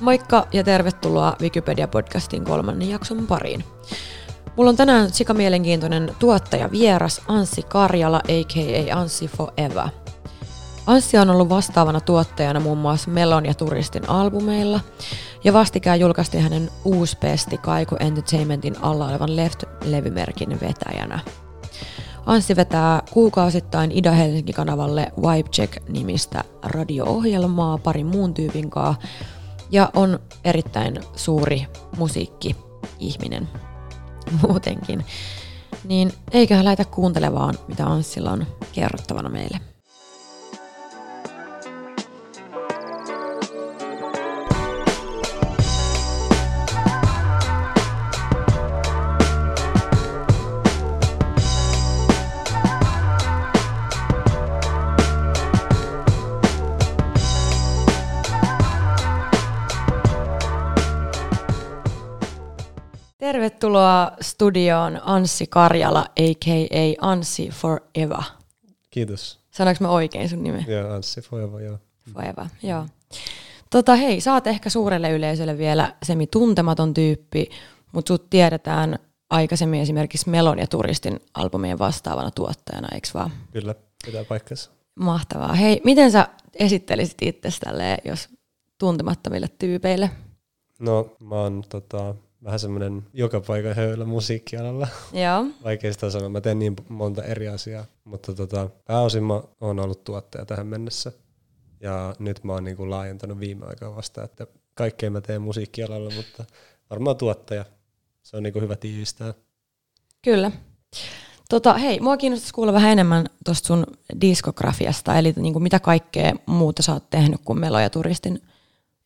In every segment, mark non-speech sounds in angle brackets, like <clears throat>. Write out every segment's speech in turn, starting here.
Moikka ja tervetuloa Wikipedia-podcastin kolmannen jakson pariin. Mulla on tänään sika mielenkiintoinen tuottaja vieras Anssi Karjala, a.k.a. Anssi Forever. Anssi on ollut vastaavana tuottajana muun muassa Melon ja Turistin albumeilla, ja vastikään julkaistiin hänen uusi pesti Kaiku Entertainmentin alla olevan Left-levymerkin vetäjänä. Anssi vetää kuukausittain Ida-Helsinki-kanavalle Vibe Check-nimistä radio-ohjelmaa parin muun tyypin kanssa, ja on erittäin suuri musiikki-ihminen <laughs> muutenkin. Niin eiköhän lähdetä kuuntelemaan, mitä Anssilla on kerrottavana meille. Tervetuloa studioon Anssi Karjala, a.k.a. Anssi Forever. Kiitos. Sanoinko mä oikein sun nimen? Joo, Anssi Forever, joo. Forever, joo. Tota, hei, sä oot ehkä suurelle yleisölle vielä semi-tuntematon tyyppi, mutta sut tiedetään aikaisemmin esimerkiksi Melon ja Turistin albumien vastaavana tuottajana, eikö vaan? Kyllä, pitää paikkansa. Mahtavaa. Hei, miten sä esittelisit itse jos tuntemattomille tyypeille? No, mä oon tota, vähän semmoinen joka paikan höylä musiikkialalla. Joo. Vaikea sitä sanoa, mä teen niin monta eri asiaa, mutta tota, pääosin mä oon ollut tuottaja tähän mennessä. Ja nyt mä oon niinku laajentanut viime aikaa vasta, että kaikkea mä teen musiikkialalla, mutta varmaan tuottaja. Se on niinku hyvä tiivistää. Kyllä. Tota, hei, mua kiinnostaisi kuulla vähän enemmän tuosta sun diskografiasta, eli niinku mitä kaikkea muuta sä oot tehnyt kuin Melo ja Turistin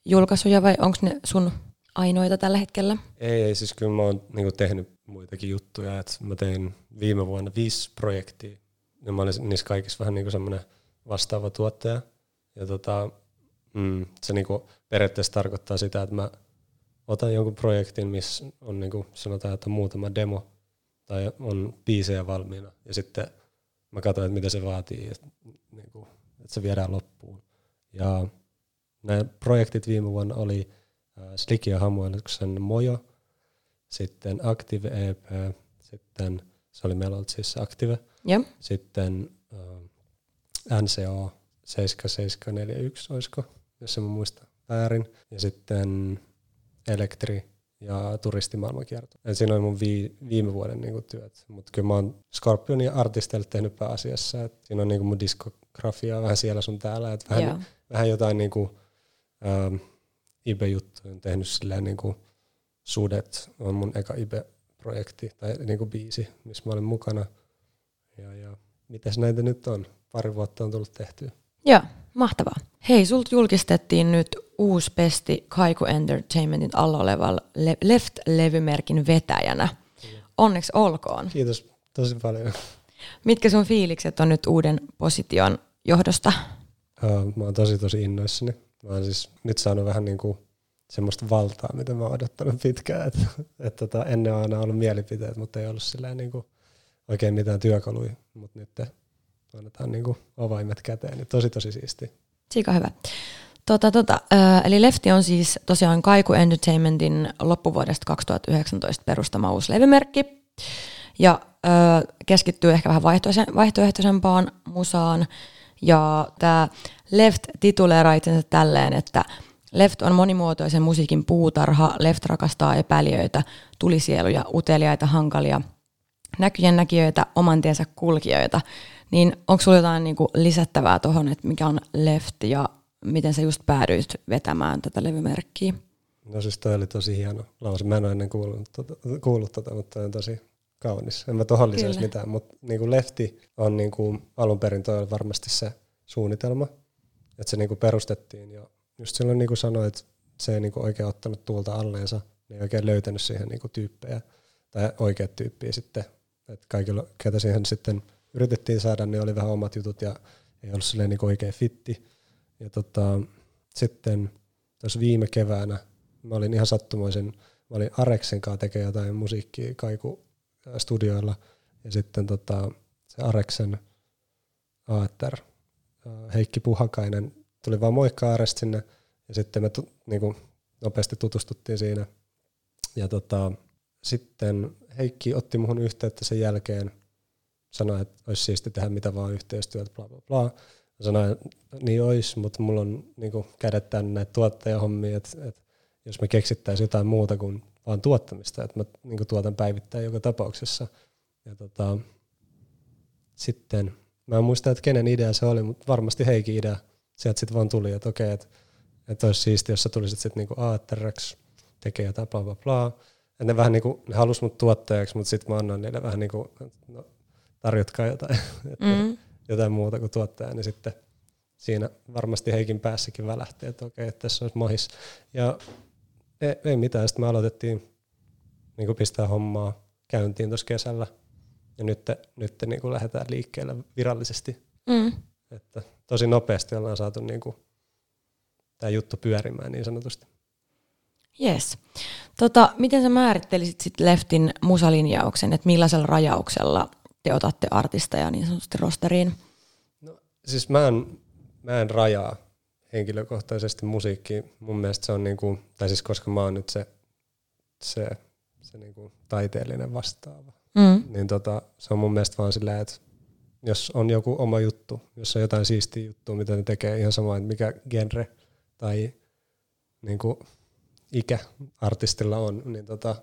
julkaisuja, vai onko ne sun ainoita tällä hetkellä? Ei, ei siis kyllä mä oon niinku tehnyt muitakin juttuja. Et mä tein viime vuonna viisi projektia, ja mä olin niissä kaikissa vähän niinku semmoinen vastaava tuottaja. Ja tota, mm, se niinku periaatteessa tarkoittaa sitä, että mä otan jonkun projektin, missä on niinku, sanotaan, että on muutama demo tai on biisejä valmiina. Ja sitten mä katson, että mitä se vaatii, että, niinku, että se viedään loppuun. Ja nämä projektit viime vuonna oli Äh, Slick ja Hamueluksen Mojo, sitten Active EP, sitten se oli meillä ollut siis Active, ja. sitten äh, NCO 7741, olisiko, jos en muista väärin, ja sitten Elektri ja turistimaailmankierto. Ja siinä oli mun vi- viime vuoden niinku työt, mutta kyllä mä oon Scorpionin artisteille tehnyt pääasiassa, että siinä on niinku mun diskografia vähän siellä sun täällä, että vähän, vähän jotain niinku, ähm, Ibe-juttuja on tehnyt silleen niin kuin Sudet on mun eka Ibe-projekti tai niin kuin biisi, missä mä olen mukana. Ja, ja mitäs näitä nyt on? Pari vuotta on tullut tehtyä. Joo, mahtavaa. Hei, sulta julkistettiin nyt uusi pesti Kaiku Entertainmentin alla olevalla le- Left-levymerkin vetäjänä. Onneksi olkoon. Kiitos tosi paljon. Mitkä sun fiilikset on nyt uuden position johdosta? Mä oon tosi tosi innoissani. Mä oon siis nyt saanut vähän niin kuin semmoista valtaa, mitä mä oon odottanut pitkään. Et, et tota, ennen on aina ollut mielipiteet, mutta ei ollut silleen niin kuin oikein mitään työkaluja. Mutta nyt annetaan niin kuin avaimet käteen. Niin tosi tosi siisti. Sika hyvä. Tota, tota, eli Lefti on siis tosiaan Kaiku Entertainmentin loppuvuodesta 2019 perustama uusi levymerkki. Ja äh, keskittyy ehkä vähän vaihtoehtoisempaan musaan. Ja tämä Left tituleeraa itsensä tälleen, että Left on monimuotoisen musiikin puutarha, Left rakastaa epäilijöitä, tulisieluja, uteliaita, hankalia, näkyjen näkijöitä, oman tiensä kulkijoita. Niin onko sinulla jotain niinku lisättävää tuohon, että mikä on Left ja miten sä just päädyit vetämään tätä levymerkkiä? No siis toi oli tosi hieno lause. Mä en ole ennen kuullut, tota, kuullut tota, mutta on tosi kaunis. En mä tohon lisäisi mitään, mutta niinku Lefti on niinku, alun perin toi varmasti se suunnitelma, että se niinku perustettiin jo just silloin niinku sanoin, että se ei niinku oikein ottanut tuulta alleensa, niin ei oikein löytänyt siihen niinku tyyppejä tai oikeat tyyppiä sitten. Että kaikilla, ketä siihen sitten yritettiin saada, niin oli vähän omat jutut ja ei ollut silleen niinku oikein fitti. Ja tota, sitten tuossa viime keväänä mä olin ihan sattumoisen, mä olin Areksen kanssa tekemään jotain musiikkia kaiku studioilla ja sitten tota, se Areksen ATR Heikki Puhakainen tuli vaan moikka Aaresta sinne, ja sitten me tu, niinku, nopeasti tutustuttiin siinä. Ja tota, sitten Heikki otti muhun yhteyttä sen jälkeen, sanoi, että olisi siisti tehdä mitä vaan yhteistyötä, bla bla bla. Sanoin, että niin olisi, mutta mulla on niin kuin, kädet tänne näitä tuottajahommia, että, että jos me keksittäisiin jotain muuta kuin vaan tuottamista, että mä niin tuotan päivittäin joka tapauksessa. Ja tota, sitten, mä en muista, että kenen idea se oli, mutta varmasti Heikin idea. Sieltä sitten vaan tuli, että okei, että, että olisi siisti, jos sä tulisit sitten niinku ATRX, tekee jotain bla bla bla. Et ne vähän niinku, ne halus mut tuottajaksi, mutta sitten mä annoin niille vähän niinku, no, tarjotkaa jotain, <laughs> mm. jotain muuta kuin tuottaja, niin sitten siinä varmasti Heikin päässäkin välähti, että okei, että tässä olisi mahis. Ja ei, ei mitään, sitten me aloitettiin niin pistää hommaa käyntiin tuossa kesällä, ja nyt, nyt niin kuin lähdetään liikkeelle virallisesti. Mm. Että tosi nopeasti ollaan saatu niin kuin tämä juttu pyörimään niin sanotusti. Yes. Tota, miten sä määrittelisit sit Leftin musalinjauksen, että millaisella rajauksella te otatte artisteja niin sanotusti rosteriin? No, siis mä en, mä en rajaa henkilökohtaisesti musiikki. Mun mielestä se on niinku, tai siis koska mä oon nyt se, se, se niinku taiteellinen vastaava, mm. niin tota, se on mun mielestä vaan silleen, että jos on joku oma juttu, jos on jotain siistiä juttua, mitä ne tekee, ihan sama, että mikä genre tai niinku ikä artistilla on, niin tota,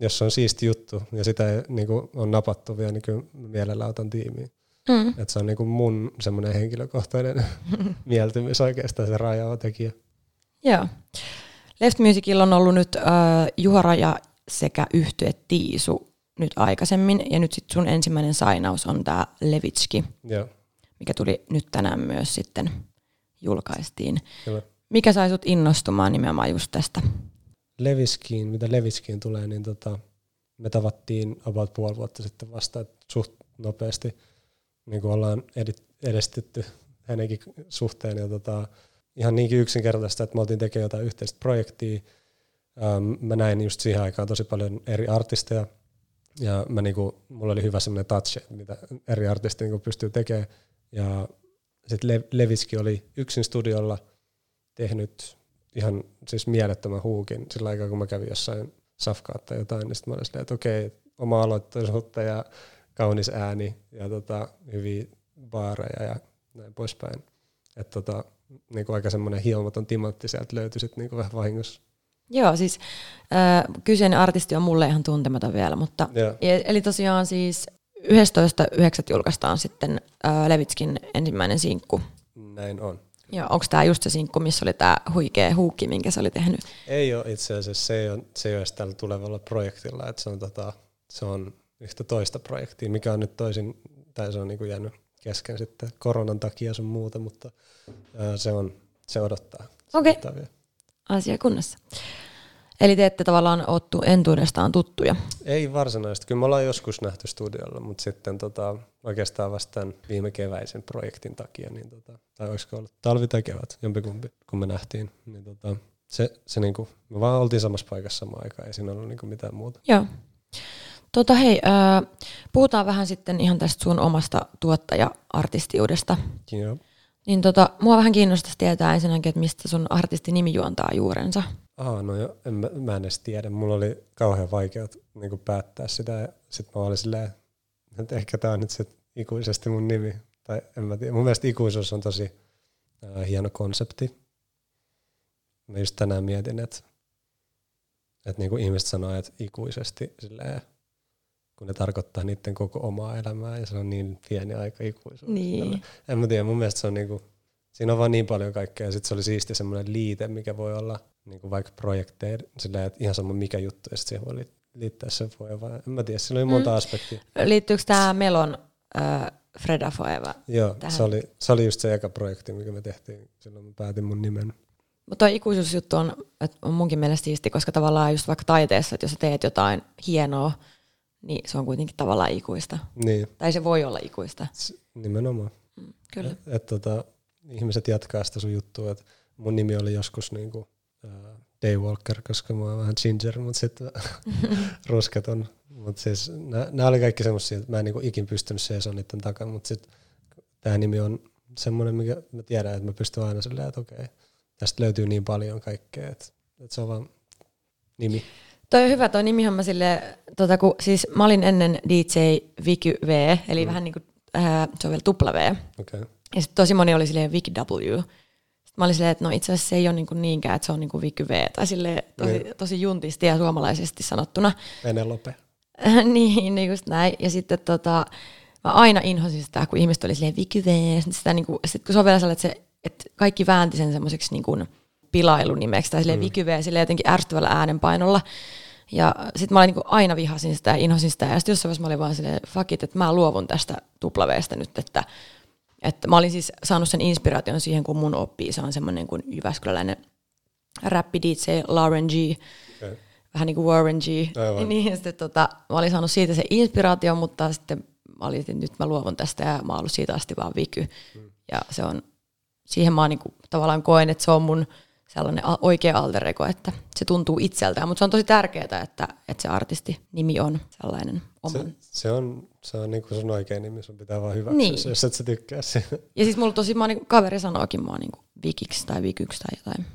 jos on siisti juttu ja sitä ei, niinku, on napattu vielä, niin kyllä mielellä otan tiimiin. Mm. Et se on niinku mun semmoinen henkilökohtainen <laughs> mieltymys oikeastaan se rajaava tekijä. Joo. Left Musicilla on ollut nyt äh, Juha Raja sekä yhtye Tiisu nyt aikaisemmin, ja nyt sitten sun ensimmäinen sainaus on tämä Levitski, Joo. mikä tuli nyt tänään myös sitten julkaistiin. Kyllä. Mikä sai sut innostumaan nimenomaan just tästä? Leviskiin, mitä Leviskiin tulee, niin tota, me tavattiin about puoli vuotta sitten vasta, suht nopeasti niin kuin ollaan edistetty hänenkin suhteen. Ja tota, ihan niinkin yksinkertaista, että me oltiin tekemään jotain yhteistä projektia. Ähm, mä näin just siihen aikaan tosi paljon eri artisteja, ja mä niinku, mulla oli hyvä semmoinen touch, mitä eri artistit niinku pystyy tekemään. Ja sitten Le- Leviski oli yksin studiolla tehnyt ihan siis mielettömän huukin sillä aikaa, kun mä kävin jossain safkaa tai jotain, niin sitten mä olin silleen, että okei, oma aloitteisuutta ja kaunis ääni ja tota, hyviä baareja ja näin poispäin. Että tota, niinku aika semmoinen hiomaton timantti sieltä löytyi sitten niinku vähän vahingossa. Joo, siis äh, kyseinen artisti on mulle ihan tuntematon vielä, mutta ja, eli tosiaan siis 11.9. julkaistaan sitten äh, Levitskin ensimmäinen sinkku. Näin on. Joo, onko tämä just se sinkku, missä oli tämä huikea huukki, minkä se oli tehnyt? Ei ole itse asiassa, se ei ole, se ei ole tällä tulevalla projektilla, että se on, tota, se on yhtä toista projektia, mikä on nyt toisin, tai se on niin kuin jäänyt kesken sitten koronan takia sun muuta, mutta ää, se, on, se odottaa. Okei, okay. asia kunnossa. Eli te ette tavallaan ottu entuudestaan tuttuja? Ei varsinaisesti. Kyllä me ollaan joskus nähty studiolla, mutta sitten tota, oikeastaan vasta tämän viime keväisen projektin takia, niin tota, tai olisiko ollut talvi tai kevät, jompikumpi, kun me nähtiin, niin tota, se, se niinku, me vaan oltiin samassa paikassa samaan aikaan, ei siinä ollut niinku mitään muuta. Joo. Tota hei, äh, puhutaan vähän sitten ihan tästä sun omasta tuottaja-artistiudesta. Joo. Niin tota, mua vähän kiinnostaisi tietää ensinnäkin, että mistä sun artistinimi juontaa juurensa. Aha, no jo, en, mä, mä en edes tiedä. Mulla oli kauhean vaikea niin päättää sitä ja sitten mä olin silleen, että ehkä tää on nyt se ikuisesti mun nimi. Tai en mä tiedä. Mun mielestä ikuisuus on tosi äh, hieno konsepti. Mä just tänään mietin, että, että niin ihmiset sanoo, että ikuisesti silleen, kun ne tarkoittaa niiden koko omaa elämää ja se on niin pieni aika ikuisuus. Niin. En mä tiedä, mun mielestä se on niinku, siinä on vaan niin paljon kaikkea ja sitten se oli siisti semmoinen liite, mikä voi olla niinku vaikka projekteja, sillä että ihan sama mikä juttu ja sitten siihen voi liittää se voi vaan, en mä tiedä, siinä oli monta mm. aspektia. Liittyykö tämä Melon äh, Freda Foeva Joo, tähän? Se, oli, se oli just se eka projekti, mikä me tehtiin, silloin mä päätin mun nimen. Mutta tuo ikuisuusjuttu on, on munkin mielestä siisti, koska tavallaan just vaikka taiteessa, että jos sä teet jotain hienoa, niin se on kuitenkin tavallaan ikuista. Niin. Tai se voi olla ikuista. S- nimenomaan. Mm, kyllä. Et, et, tota, ihmiset jatkaa sitä sun juttua, että mun nimi oli joskus niinku, uh, Daywalker, koska mä oon vähän ginger, mutta sitten <laughs> rusketon. Mutta siis nämä oli kaikki semmoisia, että mä en niinku ikin pystynyt seisoo niiden takana, mutta sitten tämä nimi on semmoinen, mikä mä tiedän, että mä pystyn aina silleen, että okei, tästä löytyy niin paljon kaikkea, että että se on vaan nimi. Toi on hyvä, toi nimihan mä sille, tota, kun, siis mä olin ennen DJ Vicky V, eli mm. vähän niin kuin, äh, se on vielä tupla V. Okay. Ja sitten tosi moni oli silleen Vicky W. Sitten mä olin silleen, että no itse asiassa se ei ole niin kuin niinkään, että se on niin kuin Vicky V. Tai silleen tosi, Niin. tosi juntisti ja suomalaisesti sanottuna. Penelope. <laughs> niin, niin just näin. Ja sitten tota, mä aina inhosin sitä, kun ihmiset oli silleen Vicky V. Sitten, sitä, niin kuin, sit kun se on vielä sellainen, että, se, että kaikki väänti sen semmoiseksi niin kuin pilailunimeksi tai silleen mm. Vicky V silleen jotenkin ärsyttävällä äänenpainolla. Ja sitten mä olin niin aina vihasin sitä ja inhosin sitä. Ja sitten jossain vaiheessa mä olin vaan silleen, fuck it, että mä luovun tästä tuplaveestä nyt, että, että mä olin siis saanut sen inspiraation siihen, kun mun oppii. Se on semmoinen kuin Jyväskyläläinen rappi DJ Lauren G. Okay. Vähän niin kuin Warren G. Aivan. <laughs> Niin, sitten tota, mä olin saanut siitä se inspiraatio, mutta sitten mä olin, että nyt mä luovun tästä ja mä oon ollut siitä asti vaan Viky. Mm. Ja se on, siihen mä niin kuin, tavallaan koen, että se on mun sellainen oikea alter ego, että se tuntuu itseltään, mutta se on tosi tärkeää, että, että se artisti nimi on sellainen oman. Se, se on, se on niinku sun oikein nimi, sun pitää vaan hyväksyä Niin. niin. se, jos et sä tykkää siitä. Ja siis mulla tosi, mä niin kaveri sanookin mua niin vikiksi tai vikyksi tai jotain.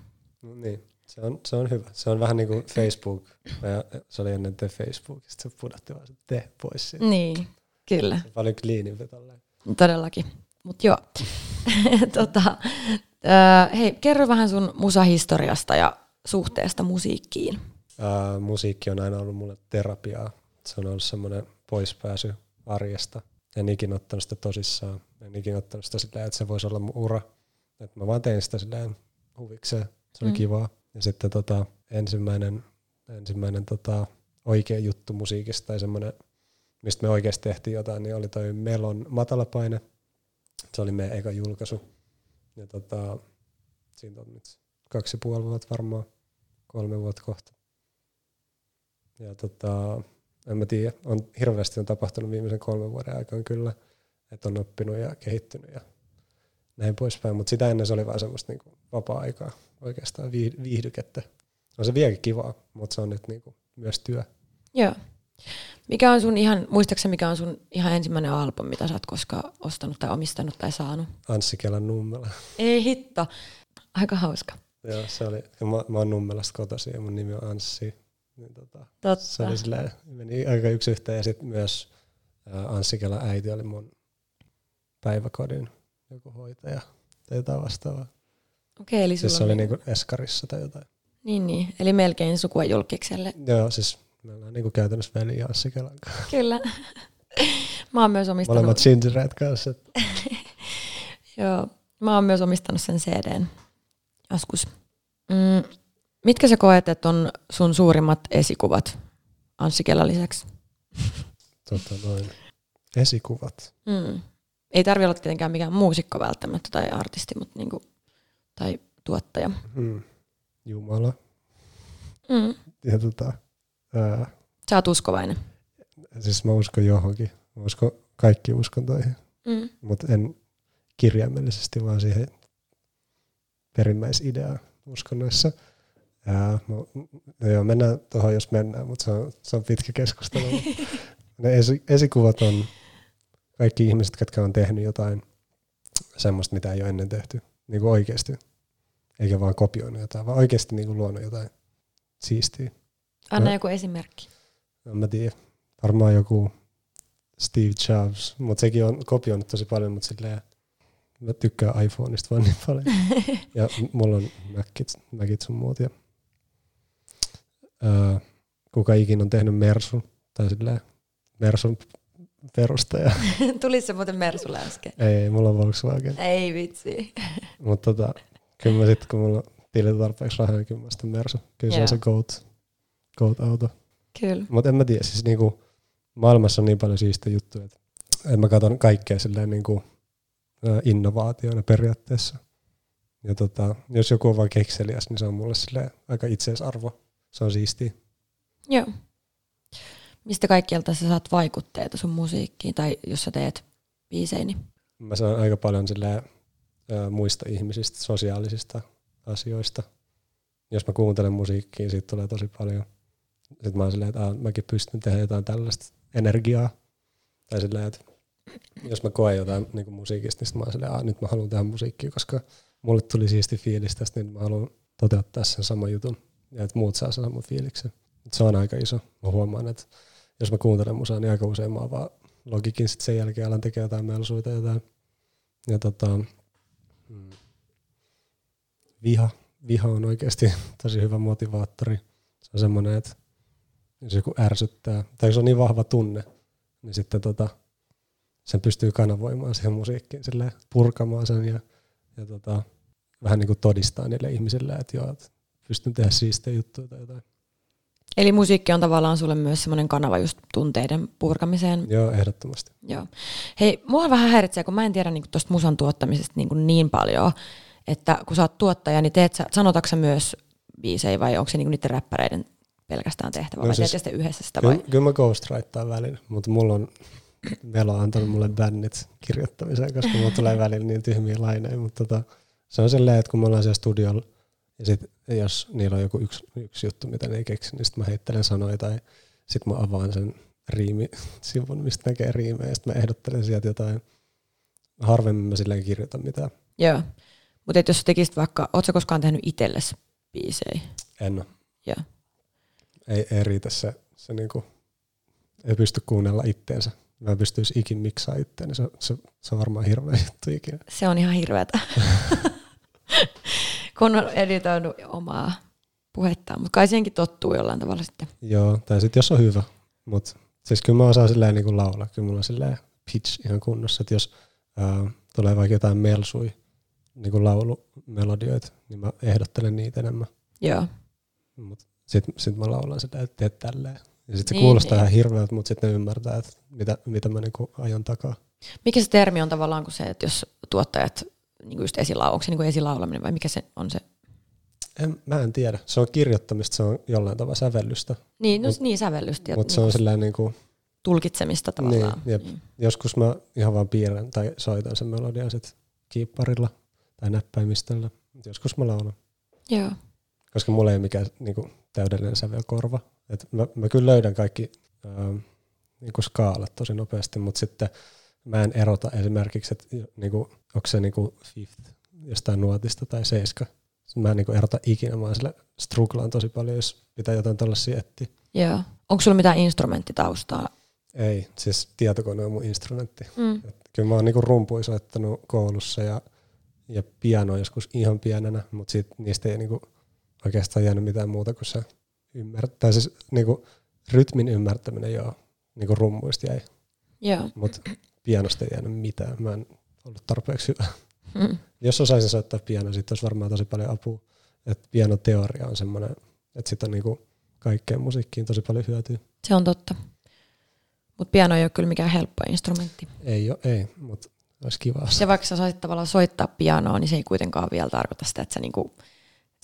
No niin, se on, se on hyvä. Se on vähän niin kuin Facebook. Ja se oli ennen te Facebook, sitten se pudotti vaan se te pois siitä. Niin, kyllä, Se on paljon cleanimpi tolleen. todellakin. Mutta joo, <laughs> tota, ö, hei, kerro vähän sun musahistoriasta ja suhteesta musiikkiin. Ää, musiikki on aina ollut mulle terapiaa. Se on ollut semmoinen poispääsy arjesta. En ikinä ottanut sitä tosissaan. En ikinä ottanut sitä silleen, että se voisi olla mun ura. Et mä vaan tein sitä silleen huvikseen. Se oli mm. kivaa. Ja sitten tota, ensimmäinen, ensimmäinen tota, oikea juttu musiikista tai semmoinen, mistä me oikeasti tehtiin jotain, niin oli toi Melon matalapaine. Se oli meidän eka julkaisu. Ja tota, siitä on nyt kaksi ja puoli vuotta varmaan, kolme vuotta kohta. Ja tota, en mä tiedä, on hirveästi on tapahtunut viimeisen kolmen vuoden aikana kyllä, että on oppinut ja kehittynyt ja näin poispäin, mutta sitä ennen se oli vaan semmoista niinku vapaa-aikaa, oikeastaan vii- viihdykettä. On se vieläkin kivaa, mutta se on nyt niinku myös työ. Joo. Mikä on sun ihan, muistaakseni mikä on sun ihan ensimmäinen album, mitä sä oot koskaan ostanut tai omistanut tai saanut? Anssi Kelan Nummela. Ei hitto. Aika hauska. Joo, se oli, ja mä, mä oon Nummelasta kotoisin ja mun nimi on Anssi. Niin tota, Totta. se oli silleen, meni aika yksi yhteen ja sitten myös ää, Anssi Kelan äiti oli mun päiväkodin joku hoitaja tai jotain vastaavaa. Okei, eli sulla Siis se oli niinku Eskarissa tai jotain. Niin, niin. Eli melkein sukua julkikselle. Joo, siis me ollaan niinku käytännössä veli Anssi Kelan kanssa. Kyllä. Mä oon myös omistanut, Molemmat Gingered kanssa. <laughs> joo, mä oon myös omistanut sen CDn joskus. Mm, mitkä sä koet, että on sun suurimmat esikuvat Anssi Kelan lisäksi? Tota noin. Esikuvat. Mm. Ei tarvi olla tietenkään mikään muusikko välttämättä tai artisti, mutta niinku, tai tuottaja. Hmm. Jumala. Mm. Ja tota, ää, Sä oot uskovainen. siis mä uskon johonkin. Mä uskon kaikki uskontoihin. Mm. mutta en kirjaimellisesti, vaan siihen perimmäisideaan uskonnoissa. Ää, no, no joo, mennään tuohon, jos mennään, mutta se on, se on pitkä keskustelu. <laughs> ne esi, esikuvat on kaikki ihmiset, jotka on tehnyt jotain semmoista, mitä ei ole ennen tehty, niin kuin oikeasti. Eikä vaan kopioinut jotain, vaan oikeasti niin kuin luonut jotain siistiä. Anna No. joku esimerkki. En mä tiedä. Varmaan joku Steve Jobs, mutta sekin on kopioinut tosi paljon, mutta silleen mä tykkään iPhoneista vaan niin paljon. <laughs> ja mulla on Macit, Macit sun muut. Ja, ää, kuka ikinä on tehnyt Mersun, tai silleen Mersun perustaja. <laughs> Tuli se muuten Mersulle äsken. ei, mulla on Volkswagen. Ei vitsi. Mutta tota, kyllä mä sitten, kun mulla on tilillä tarpeeksi rahaa, niin kyllä mä sitten Mersu. Kyllä se on se GOAT, GOAT-auto. Kyllä. Mutta en mä tiedä, siis niinku, maailmassa on niin paljon siistejä juttuja, että en mä katson kaikkea silleen niinku, innovaationa periaatteessa. Ja tota, jos joku on vaan kekseliäs, niin se on mulle silleen aika itseisarvo. Se on siistiä. Joo. Mistä kaikkialta sä saat vaikutteita sun musiikkiin, tai jos sä teet biisejä, niin Mä saan aika paljon silleen, muista ihmisistä, sosiaalisista asioista. Jos mä kuuntelen musiikkia, siitä tulee tosi paljon. Sitten mä oon silleen, että mäkin pystyn tehdä jotain tällaista energiaa. Tai silleen, että jos mä koen jotain niin kuin musiikista, niin mä oon silleen, nyt mä haluan tehdä musiikkia, koska mulle tuli siisti fiilis tästä, niin mä haluan toteuttaa sen saman jutun ja että muut saa sen saman fiiliksen. Se on aika iso. Mä huomaan, että jos mä kuuntelen musaa, niin aika usein mä vaan logikin sitten sen jälkeen alan tekemään jotain melsuita jotain. Ja tota, mm, viha. Viha on oikeasti <laughs> tosi hyvä motivaattori. Se on semmoinen, että jos joku ärsyttää, tai jos on niin vahva tunne, niin sitten tota, sen pystyy kanavoimaan siihen musiikkiin, silleen, purkamaan sen ja, ja tota, vähän niin kuin todistaa niille ihmisille, että joo, että pystyn tehdä siistejä juttuja tai jotain. Eli musiikki on tavallaan sulle myös semmoinen kanava just tunteiden purkamiseen. Joo, ehdottomasti. Joo. Hei, mua vähän häiritsee, kun mä en tiedä niin tuosta musan tuottamisesta niin, niin paljon, että kun sä oot tuottaja, niin teet sä, sanotaanko myös biisejä vai onko se niin niiden räppäreiden pelkästään tehtävä, no vai siis, teet sitten yhdessä sitä vai? Kyllä mä ghostwritaan välillä, mutta mulla on, Velo on antanut mulle bännit kirjoittamiseen, koska mulla tulee välillä niin tyhmiä laineja, mutta tota, se on silleen, että kun me ollaan siellä studiolla, ja sit, jos niillä on joku yksi, yksi juttu, mitä ne ei keksi, niin sitten mä heittelen sanoja tai sitten mä avaan sen riimisivun, mistä näkee riimejä, ja sitten mä ehdottelen sieltä jotain. Harvemmin mä silleen kirjoita mitään. Joo. Mutta jos sä tekisit vaikka, ootko koskaan tehnyt itsellesi biisejä? En ole. Joo. Ei, ei riitä se, se niinku, ei pysty kuunnella itteensä. Mä pystyisin ikin miksaa itteen, niin se, se, se on varmaan hirveä juttu ikinä. Se on ihan hirveätä. <laughs> kun on editoinut omaa puhettaan, mutta kai siihenkin tottuu jollain tavalla sitten. Joo, tai sitten jos on hyvä, mutta siis kyllä mä osaan silleen niin kuin laulaa, kyllä mulla on silleen pitch ihan kunnossa, että jos ää, tulee vaikka jotain melsui, niin kuin laulumelodioita, niin mä ehdottelen niitä enemmän. Joo. Mutta sitten sit mä laulan sitä, että teet tälleen. Ja sitten se niin, kuulostaa niin. ihan hirveältä, mutta sitten ne ymmärtää, että mitä, mitä mä niinku ajan takaa. Mikä se termi on tavallaan kuin se, että jos tuottajat niin kuin just esila, onko se niin esilaulaminen vai mikä se on se? En, mä en tiedä. Se on kirjoittamista, se on jollain tavalla sävellystä. Niin, no, mut, niin sävellystä. Mutta se on sellainen niin kuin, tulkitsemista tavallaan. Niin, jep. Mm. Joskus mä ihan vaan piirrän tai soitan sen melodian sit kiipparilla tai näppäimistöllä. Joskus mä laulan. Joo. Koska mulla ei ole mikään niin kuin, täydellinen sävelkorva. Et mä, mä kyllä löydän kaikki äh, niin kuin skaalat tosi nopeasti, mutta sitten mä en erota esimerkiksi, että niinku, onko se niinku fifth jostain nuotista tai seiska. Mä en niinku erota ikinä, mä sille strugglaan tosi paljon, jos pitää jotain tällaisia etsiä. Joo. Onko sulla mitään instrumenttitaustaa? Ei, siis tietokone on mun instrumentti. Mm. Et kyllä mä oon niinku rumpuja soittanut koulussa ja, ja piano joskus ihan pienenä, mutta sit niistä ei niinku oikeastaan jäänyt mitään muuta kuin se ymmärtää. Siis niinku rytmin ymmärtäminen joo, niinku rummuista jäi. Joo. Mutta pianosta ei jäänyt mitään. Mä en ollut tarpeeksi hyvä. Mm. Jos osaisin soittaa pianoa, sitten olisi varmaan tosi paljon apua. Että pianoteoria on semmoinen, että sitä on niinku kaikkeen musiikkiin tosi paljon hyötyä. Se on totta. Mutta piano ei ole kyllä mikään helppo instrumentti. Ei ole, ei, mutta olisi kiva. Ja vaikka sä saisit tavallaan soittaa pianoa, niin se ei kuitenkaan vielä tarkoita sitä, että sä niinku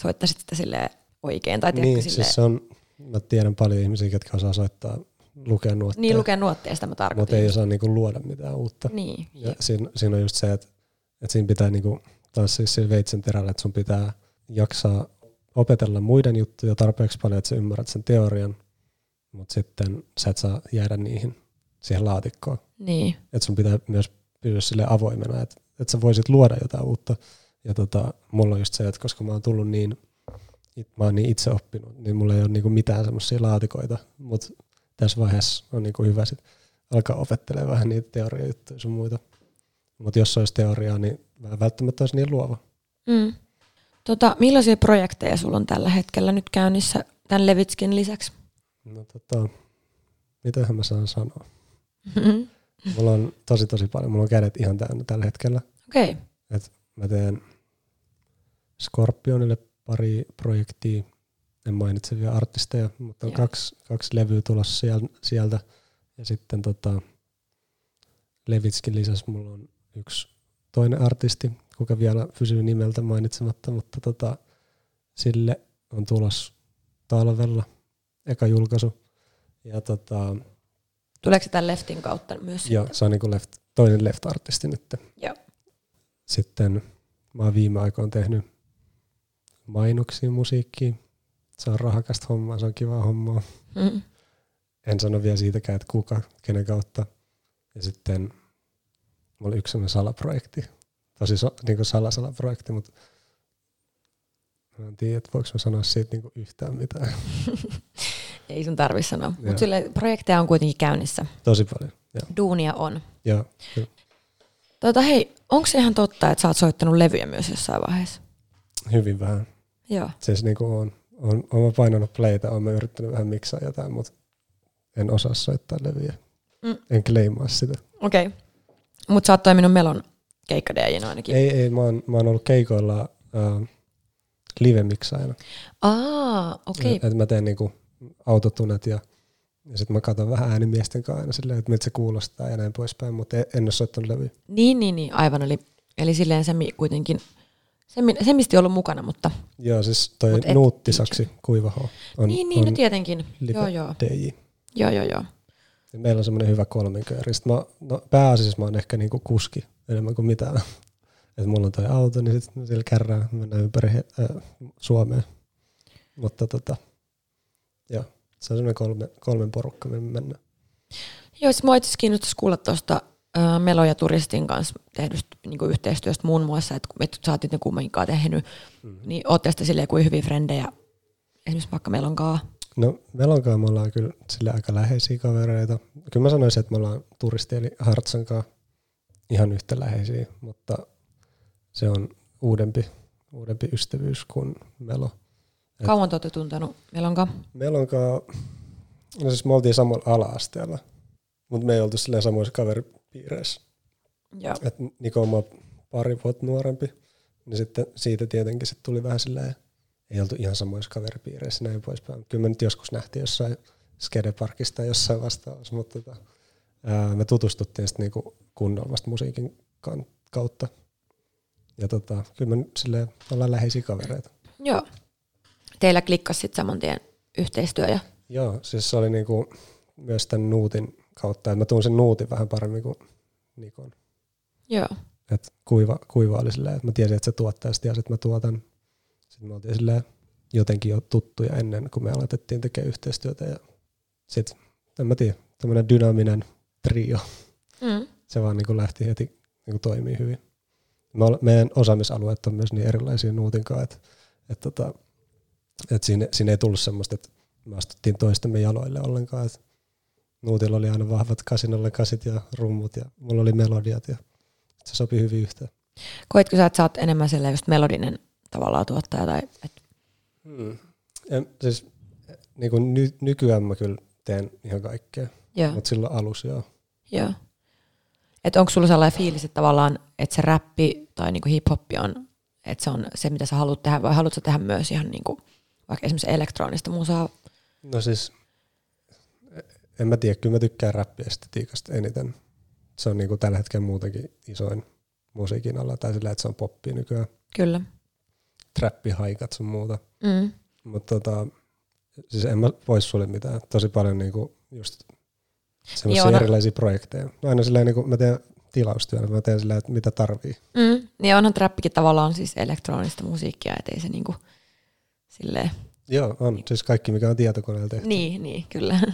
soittaisit sitä sille oikein. Tai niin, silleen... siis se on, mä tiedän paljon ihmisiä, jotka osaa soittaa lukea nuotteja. Niin, lukea nuotteja, sitä mä tarkoitin. Mutta ei osaa niinku luoda mitään uutta. Niin. Ja siinä, siinä, on just se, että, että siinä pitää niinku, taas siis sillä veitsen terällä, että sun pitää jaksaa opetella muiden juttuja tarpeeksi paljon, että sä ymmärrät sen teorian, mutta sitten sä et saa jäädä niihin siihen laatikkoon. Niin. Että sun pitää myös pysyä sille avoimena, että, että sä voisit luoda jotain uutta. Ja tota, mulla on just se, että koska mä oon tullut niin, mä oon niin itse oppinut, niin mulla ei ole niinku mitään semmoisia laatikoita, mutta tässä vaiheessa on niin kuin hyvä sit alkaa opettelemaan vähän niitä teoriajuttuja sun muita. Mutta jos olisi teoriaa, niin vähän välttämättä olisi niin luova. Mm. Tota, millaisia projekteja sulla on tällä hetkellä nyt käynnissä tämän Levitskin lisäksi? No tota, mitähän mä saan sanoa? Mm-hmm. Mulla on tosi tosi paljon, mulla on kädet ihan täynnä tällä hetkellä. Okei. Okay. Et mä teen Scorpionille pari projektia, en mainitse vielä artisteja, mutta on kaksi, kaksi levyä tulossa sieltä. Ja sitten tota, Levitskin lisäksi mulla on yksi toinen artisti, kuka vielä pysyy nimeltä mainitsematta, mutta tota, sille on tulos talvella eka julkaisu. Ja tota, Tuleeko se tämän Leftin kautta myös? Joo, se on niin left, toinen Left-artisti nyt. Joo. Sitten mä oon viime aikoina tehnyt mainoksia musiikkiin se on rahakasta hommaa, se on kiva hommaa. Mm. En sano vielä siitäkään, että kuka, kenen kautta. Ja sitten mulla oli yksi sellainen salaprojekti, tosi so, niin kuin salasalaprojekti, mutta Mä en tiedä, että voiko mä sanoa siitä niinku yhtään mitään. <laughs> Ei sun tarvi sanoa. Mutta projekteja on kuitenkin käynnissä. Tosi paljon, joo. Duunia on. Joo, kyllä. Tota, hei, onko se ihan totta, että sä oot soittanut levyjä myös jossain vaiheessa? Hyvin vähän. Joo. Siis niinku on, on, on mä painanut playtä, on mä yrittänyt vähän miksaa jotain, mutta en osaa soittaa levyjä. Mm. En kleimaa sitä. Okei. Okay. Mutta sä oot toiminut Melon keikka ainakin. Ei, ei, mä oon, mä oon ollut keikoilla äh, live-miksaajana. Aa, okei. Okay. Et, et mä teen niinku autotunet ja, ja sitten mä katson vähän äänimiesten kanssa aina silleen, että miltä se kuulostaa ja näin poispäin, mutta en, en ole soittanut levyä. Niin, niin, niin, aivan. Eli, eli silleen se kuitenkin, se, se mistä ollut mukana, mutta... Joo, siis toi Mut nuuttisaksi kuivaho on Niin, niin, on no tietenkin. Joo, joo. DJ. Joo, joo, joo. Ja meillä on semmoinen hyvä kolminkööri. Sitten mä, no, pääasiassa mä oon ehkä niinku kuski enemmän kuin mitään. <laughs> että mulla on toi auto, niin sitten siellä kärrään, mennään ympäri äh, Suomeen. Mutta tota, joo, se on semmoinen kolme, kolmen porukka, me mennään. Joo, siis mua itse kiinnostaisi kuulla tuosta Melo ja Turistin kanssa tehdystä niin yhteistyöstä muun muassa, että et sä oot ne kummankaan tehnyt, mm-hmm. niin ootte sitten silleen kuin hyviä frendejä esimerkiksi vaikka Melonkaa? No Melonkaa me ollaan kyllä sille aika läheisiä kavereita. Kyllä mä sanoisin, että me ollaan Turisti eli Hartsankaan ihan yhtä läheisiä, mutta se on uudempi, uudempi ystävyys kuin Melo. Kauan te olette tuntenut Melonka? Melonka, no siis me oltiin samalla ala-asteella, mutta me ei oltu silleen samoissa kaveripiireissä. Joo. Et Niko on pari vuotta nuorempi, niin sitten siitä tietenkin sit tuli vähän silleen, ei oltu ihan samoissa kaveripiireissä näin poispäin. Kyllä me nyt joskus nähtiin jossain skateparkista jossain vastaavassa, mutta tota, ää, me tutustuttiin sitten niinku kunnolla vasta musiikin kautta. Ja tota, kyllä me silleen ollaan läheisiä kavereita. Joo. Teillä klikkasi sitten saman tien yhteistyö. Ja... Joo, siis se oli niinku myös tämän Nuutin kautta. mä tunsin Nuutin vähän paremmin kuin Nikon. Joo. Et kuiva, kuiva oli silleen, että mä tiesin, että se tuottaa, ja sitten että mä tuotan. Sitten me oltiin silleen jotenkin jo tuttuja ennen kuin me aloitettiin tekemään yhteistyötä. Ja sitten, en mä tiedä, tämmöinen dynaaminen trio. Mm. Se vaan niin lähti heti niin toimii hyvin meidän osaamisalueet on myös niin erilaisia nuutinkaan, että, että, että, että siinä, siinä ei tullut semmoista, että me astuttiin toistemme jaloille ollenkaan. Että nuutilla oli aina vahvat kasinolle kasit ja rummut ja mulla oli melodiat ja se sopi hyvin yhteen. Koitko sä, että sä oot enemmän just melodinen tavallaan tuottaja? Tai, et... hmm. en, siis, niin kuin ny, nykyään mä kyllä teen ihan kaikkea, mutta silloin alussa joo. Joo. Että onko sulla sellainen fiilis, että tavallaan, että se räppi tai niinku hip-hoppi on, että se on se, mitä sä haluat tehdä, vai haluatko tehdä myös ihan niinku, vaikka esimerkiksi elektronista musaa? No siis, en mä tiedä, kyllä mä tykkään räppiestetiikasta eniten. Se on niinku tällä hetkellä muutenkin isoin musiikin alla, tai sillä, että se on poppi nykyään. Kyllä. Trappi, haikat sun muuta. Mm. Mutta tota, siis en mä vois sulle mitään. Tosi paljon niinku just semmoisia Joo, no. erilaisia projekteja. Aina silleen, niin kuin mä teen tilaustyönä, mä teen silleen, että mitä tarvii. Mm, niin onhan trappikin tavallaan siis elektronista musiikkia, ettei se niinku silleen... Joo, on. Siis kaikki, mikä on tietokoneella tehty. Niin, niin, kyllä. <laughs>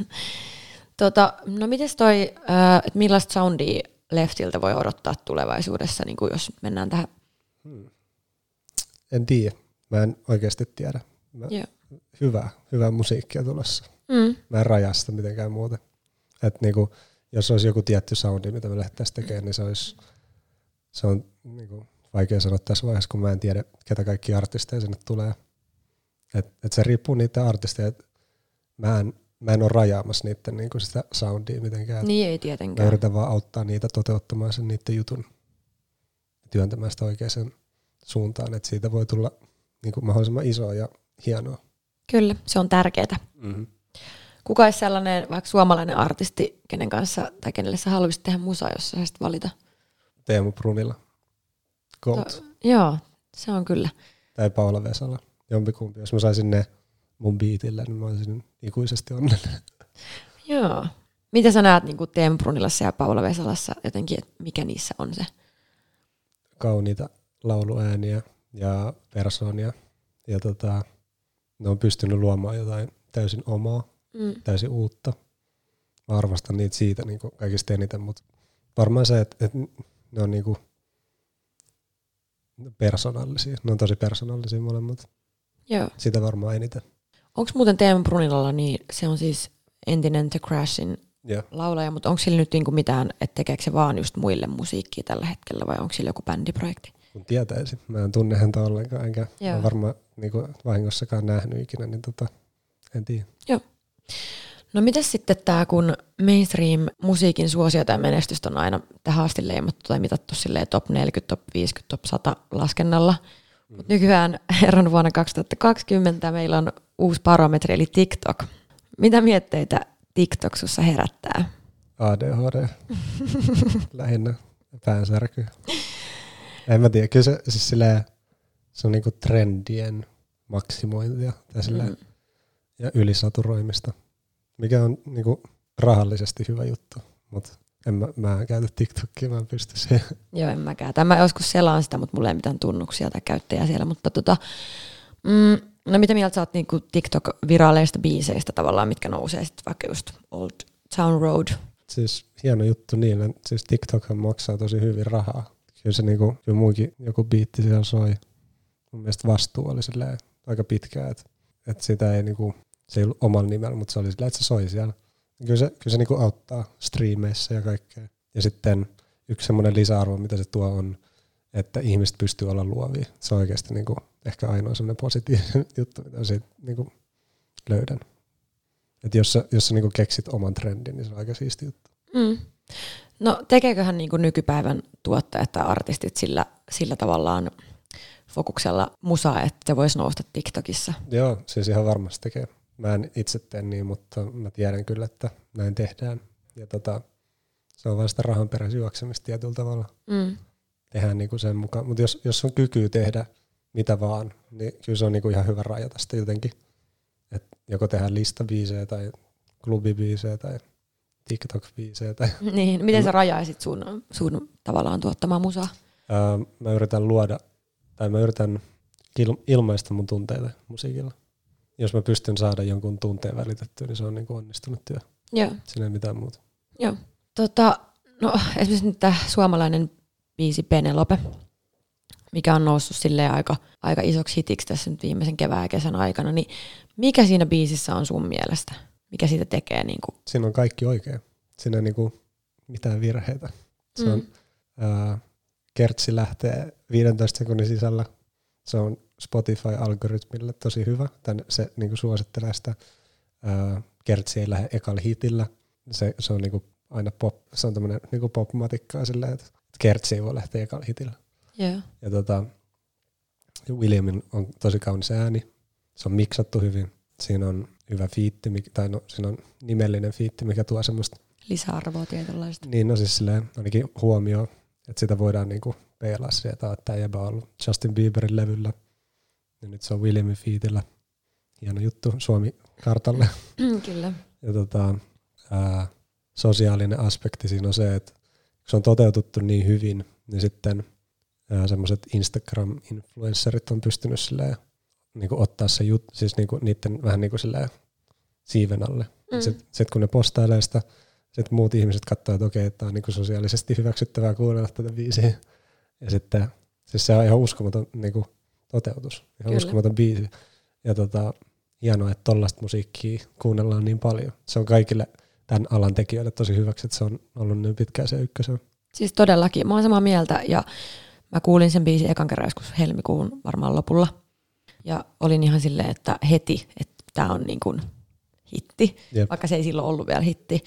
tota, no mites toi, äh, että millaista soundia Leftiltä voi odottaa tulevaisuudessa, niin kuin jos mennään tähän? Hmm. En tiedä. Mä en oikeasti tiedä. Mä, hyvää, hyvää musiikkia tulossa. Mm. Mä en rajaa sitä mitenkään muuten. Että niinku, jos olisi joku tietty soundi, mitä me lähdettäisiin tekemään, niin se, olisi, se on niinku vaikea sanoa tässä vaiheessa, kun mä en tiedä, ketä kaikki artisteja sinne tulee. Et, et se riippuu niitä artisteja. Et mä, en, mä en ole rajaamassa niiden niinku sitä soundia mitenkään. Niin ei tietenkään. Mä yritän vaan auttaa niitä toteuttamaan sen niiden jutun, työntämään sitä oikeaan suuntaan, että siitä voi tulla niinku mahdollisimman isoa ja hienoa. Kyllä, se on tärkeää. Mm-hmm. Kuka olisi sellainen vaikka suomalainen artisti, kenen kanssa tai kenelle sä haluaisit tehdä musaa, jos sä saisit valita? Teemu Brunilla. Gold. To, joo, se on kyllä. Tai Paula Vesala. Jompikumpi. Jos mä saisin ne mun biitille, niin mä olisin ikuisesti onnellinen. <laughs> Joo. Mitä sä näet niin Teemu Brunilassa ja Paula Vesalassa jotenkin, että mikä niissä on se? Kauniita lauluääniä ja persoonia. Ja tota, ne on pystynyt luomaan jotain täysin omaa mm. täysin uutta. Mä arvostan niitä siitä niin kuin kaikista eniten, mutta varmaan se, että, että ne on niin kuin persoonallisia. Ne on tosi persoonallisia molemmat. Joo. Sitä varmaan eniten. Onko muuten Teemu Brunilalla, niin se on siis entinen The Crashin Joo. laulaja, mutta onko sillä nyt niinku mitään, että tekeekö se vaan just muille musiikkia tällä hetkellä vai onko sillä joku bändiprojekti? Kun tietäisin. Mä en tunne häntä ollenkaan, enkä Joo. varmaan niinku vahingossakaan nähnyt ikinä, niin tota, en tiedä. No mitäs sitten tämä, kun mainstream-musiikin suosio tai menestystä on aina tähän asti leimattu tai mitattu silleen top 40, top 50, top 100 laskennalla. Mutta nykyään <laughs> herran vuonna 2020 meillä on uusi parametri eli TikTok. Mitä mietteitä TikTok sussa herättää? ADHD. <laughs> Lähinnä päänsärky. En mä tiedä, kyllä se, siis silleen, se on niinku trendien maksimointia tai silleen, Mm. ja ylisaturoimista, mikä on niinku rahallisesti hyvä juttu, mutta en mä, mä en käytä TikTokia, mä en pysty siihen. Joo, en mäkään. Tämä joskus selaan sitä, mutta mulla ei mitään tunnuksia tai käyttäjää siellä. Mutta tota, mm, no mitä mieltä sä oot niinku TikTok-viraaleista biiseistä tavallaan, mitkä nousee sitten vaikka just Old Town Road? Siis hieno juttu niille, siis TikTokhan maksaa tosi hyvin rahaa. Kyllä se niinku, kyllä muikin joku biitti siellä soi. Mun mielestä vastuu oli aika pitkä, että et sitä ei niinku, se ei ollut omalla nimellä, mutta se oli silleen, että se soi siellä. Kyllä se, kyllä se niinku auttaa striimeissä ja kaikkea. Ja sitten yksi semmoinen lisäarvo, mitä se tuo on, että ihmiset pystyy olla luovia. Se on oikeasti niinku ehkä ainoa semmoinen positiivinen <laughs> juttu, mitä siitä niinku löydän. Et jos sä, jos sä niinku keksit oman trendin, niin se on aika siisti juttu. Mm. No tekeeköhän niinku nykypäivän tuottajat tai artistit sillä, sillä tavallaan fokuksella musaa, että se voisi nousta TikTokissa? Joo, siis ihan varmasti tekee. Mä en itse tee niin, mutta mä tiedän kyllä, että näin tehdään. Ja tota, se on vaan sitä rahan perässä juoksemista tietyllä tavalla. Mm. Tehdään niinku sen mukaan. Mutta jos, jos on kyky tehdä mitä vaan, niin kyllä se on niinku ihan hyvä rajata sitä jotenkin. Et joko tehdään listabiisejä tai klubibiisejä tai TikTok-biisejä. Tai, <laughs> Niin, miten sä rajaisit sun, sun tavallaan tuottamaa musaa? ää, mä yritän luoda, tai mä yritän il, ilmaista mun tunteita musiikilla. Jos mä pystyn saada jonkun tunteen välitettyä, niin se on niinku onnistunut työ. Joo. Siinä ei mitään muuta. Joo. Tota, no esimerkiksi nyt tämä suomalainen biisi Penelope, mikä on noussut silleen aika, aika isoksi hitiksi tässä nyt viimeisen kevään ja kesän aikana, niin mikä siinä biisissä on sun mielestä? Mikä siitä tekee niin kuin, Siinä on kaikki oikein. Siinä ei niinku mitään virheitä. Se on, ää, kertsi lähtee 15 sekunnin sisällä. Se on Spotify-algoritmille tosi hyvä. Tän, se niinku suosittelee sitä. Ää, kertsi ei lähde ekalla hitillä. Se, se on niinku aina pop, se on tämmöinen niinku pop-matikkaa silleen, että kertsi ei voi lähteä ekalla hitillä. Joo. Ja tota, Williamin on tosi kaunis ääni. Se on miksattu hyvin. Siinä on hyvä fiitti, tai no, siinä on nimellinen fiitti, mikä tuo semmoista, Lisäarvoa tietynlaista. niin no siis silleen, ainakin huomio, että sitä voidaan niinku peilaa siihen, että tämä jäbä on ollut Justin Bieberin levyllä. Ja nyt se on Williamin fiitillä. Hieno juttu Suomi kartalle. <clears throat> Kyllä. Ja tota, ää, sosiaalinen aspekti siinä on se, että kun se on toteutettu niin hyvin, niin sitten semmoiset Instagram-influencerit on pystynyt silleen, niin kuin ottaa se jut, siis niin kuin niiden vähän niin kuin silleen siiven alle. Mm. Sitten sit kun ne postailee sitä, sitten muut ihmiset katsoo, että okei, tämä on niin kuin sosiaalisesti hyväksyttävää kuunnella tätä biisiä. Ja sitten, siis se on ihan uskomaton niin kuin toteutus, ihan. Kyllä. uskomaton biisi. Ja tota, hienoa, että tollaista musiikkia kuunnellaan niin paljon. Se on kaikille tämän alan tekijöille tosi hyväksi, että se on ollut niin pitkään se ykkösen. Siis todellakin, mä oon samaa mieltä ja mä kuulin sen biisin ekan kerran joskus helmikuun varmaan lopulla. Ja olin ihan silleen, että heti, että tämä on niin kuin hitti, Jep. vaikka se ei silloin ollut vielä hitti.